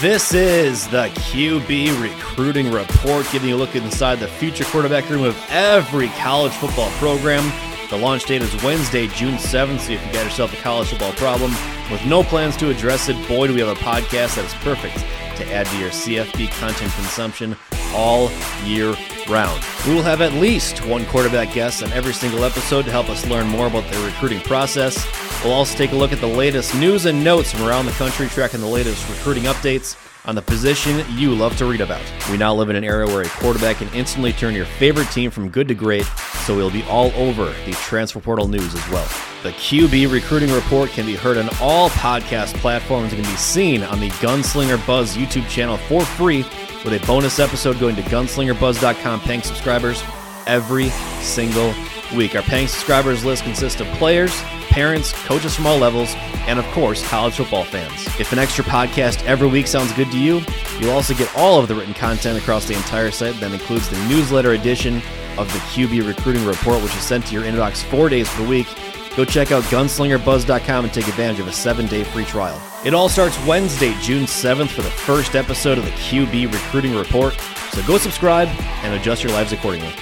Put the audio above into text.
This is the QB Recruiting Report, giving you a look inside the future quarterback room of every college football program. The launch date is Wednesday, June 7th, so if you got yourself a college football problem with no plans to address it, boy, do we have a podcast that is perfect to add to your CFB content consumption all year round. We will have at least one quarterback guest on every single episode to help us learn more about the recruiting process. We'll also take a look at the latest news and notes from around the country, tracking the latest recruiting updates on the position you love to read about. We now live in an era where a quarterback can instantly turn your favorite team from good to great, so we'll be all over the transfer portal news as well. The QB Recruiting Report can be heard on all podcast platforms and can be seen on the Gunslinger Buzz YouTube channel for free with a bonus episode going to gunslingerbuzz.com paying subscribers every single week. Our paying subscribers list consists of players, parents, coaches from all levels, and of course, college football fans. If an extra podcast every week sounds good to you, you'll also get all of the written content across the entire site that includes the newsletter edition of the QB Recruiting Report, which is sent to your inbox four days per week. Go check out gunslingerbuzz.com and take advantage of a seven day free trial. It all starts Wednesday, June 7th, for the first episode of the QB Recruiting Report. So go subscribe and adjust your lives accordingly.